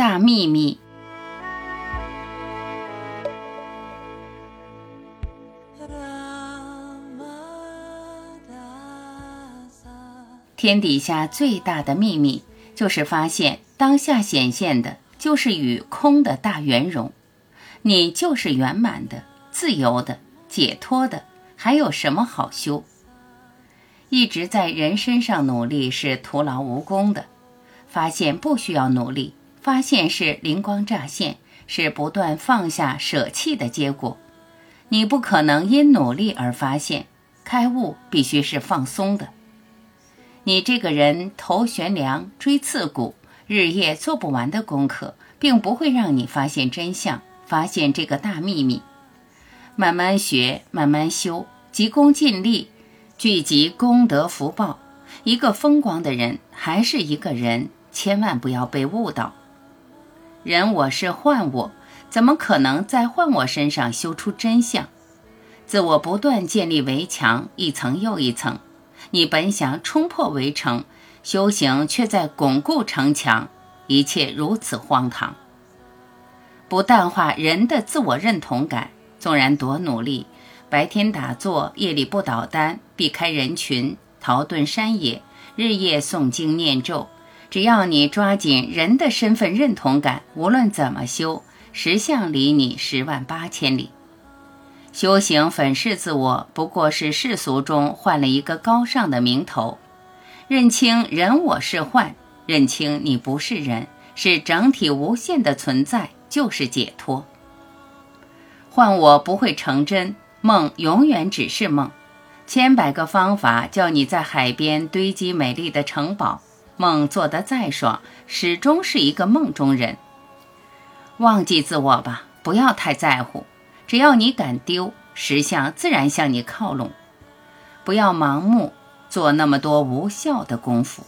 大秘密。天底下最大的秘密，就是发现当下显现的，就是与空的大圆融。你就是圆满的、自由的、解脱的，还有什么好修？一直在人身上努力是徒劳无功的。发现不需要努力，发现是灵光乍现，是不断放下、舍弃的结果。你不可能因努力而发现开悟，必须是放松的。你这个人头悬梁、锥刺股，日夜做不完的功课，并不会让你发现真相，发现这个大秘密。慢慢学，慢慢修，急功近利，聚集功德福报。一个风光的人还是一个人，千万不要被误导。人我是幻我，怎么可能在幻我身上修出真相？自我不断建立围墙，一层又一层。你本想冲破围城，修行却在巩固城墙，一切如此荒唐。不淡化人的自我认同感，纵然多努力，白天打坐，夜里不倒单，避开人群，逃遁山野，日夜诵经念咒，只要你抓紧人的身份认同感，无论怎么修，实相离你十万八千里。修行粉饰自我，不过是世俗中换了一个高尚的名头。认清人我是幻，认清你不是人，是整体无限的存在，就是解脱。幻我不会成真，梦永远只是梦。千百个方法叫你在海边堆积美丽的城堡，梦做得再爽，始终是一个梦中人。忘记自我吧，不要太在乎。只要你敢丢，实相自然向你靠拢。不要盲目做那么多无效的功夫。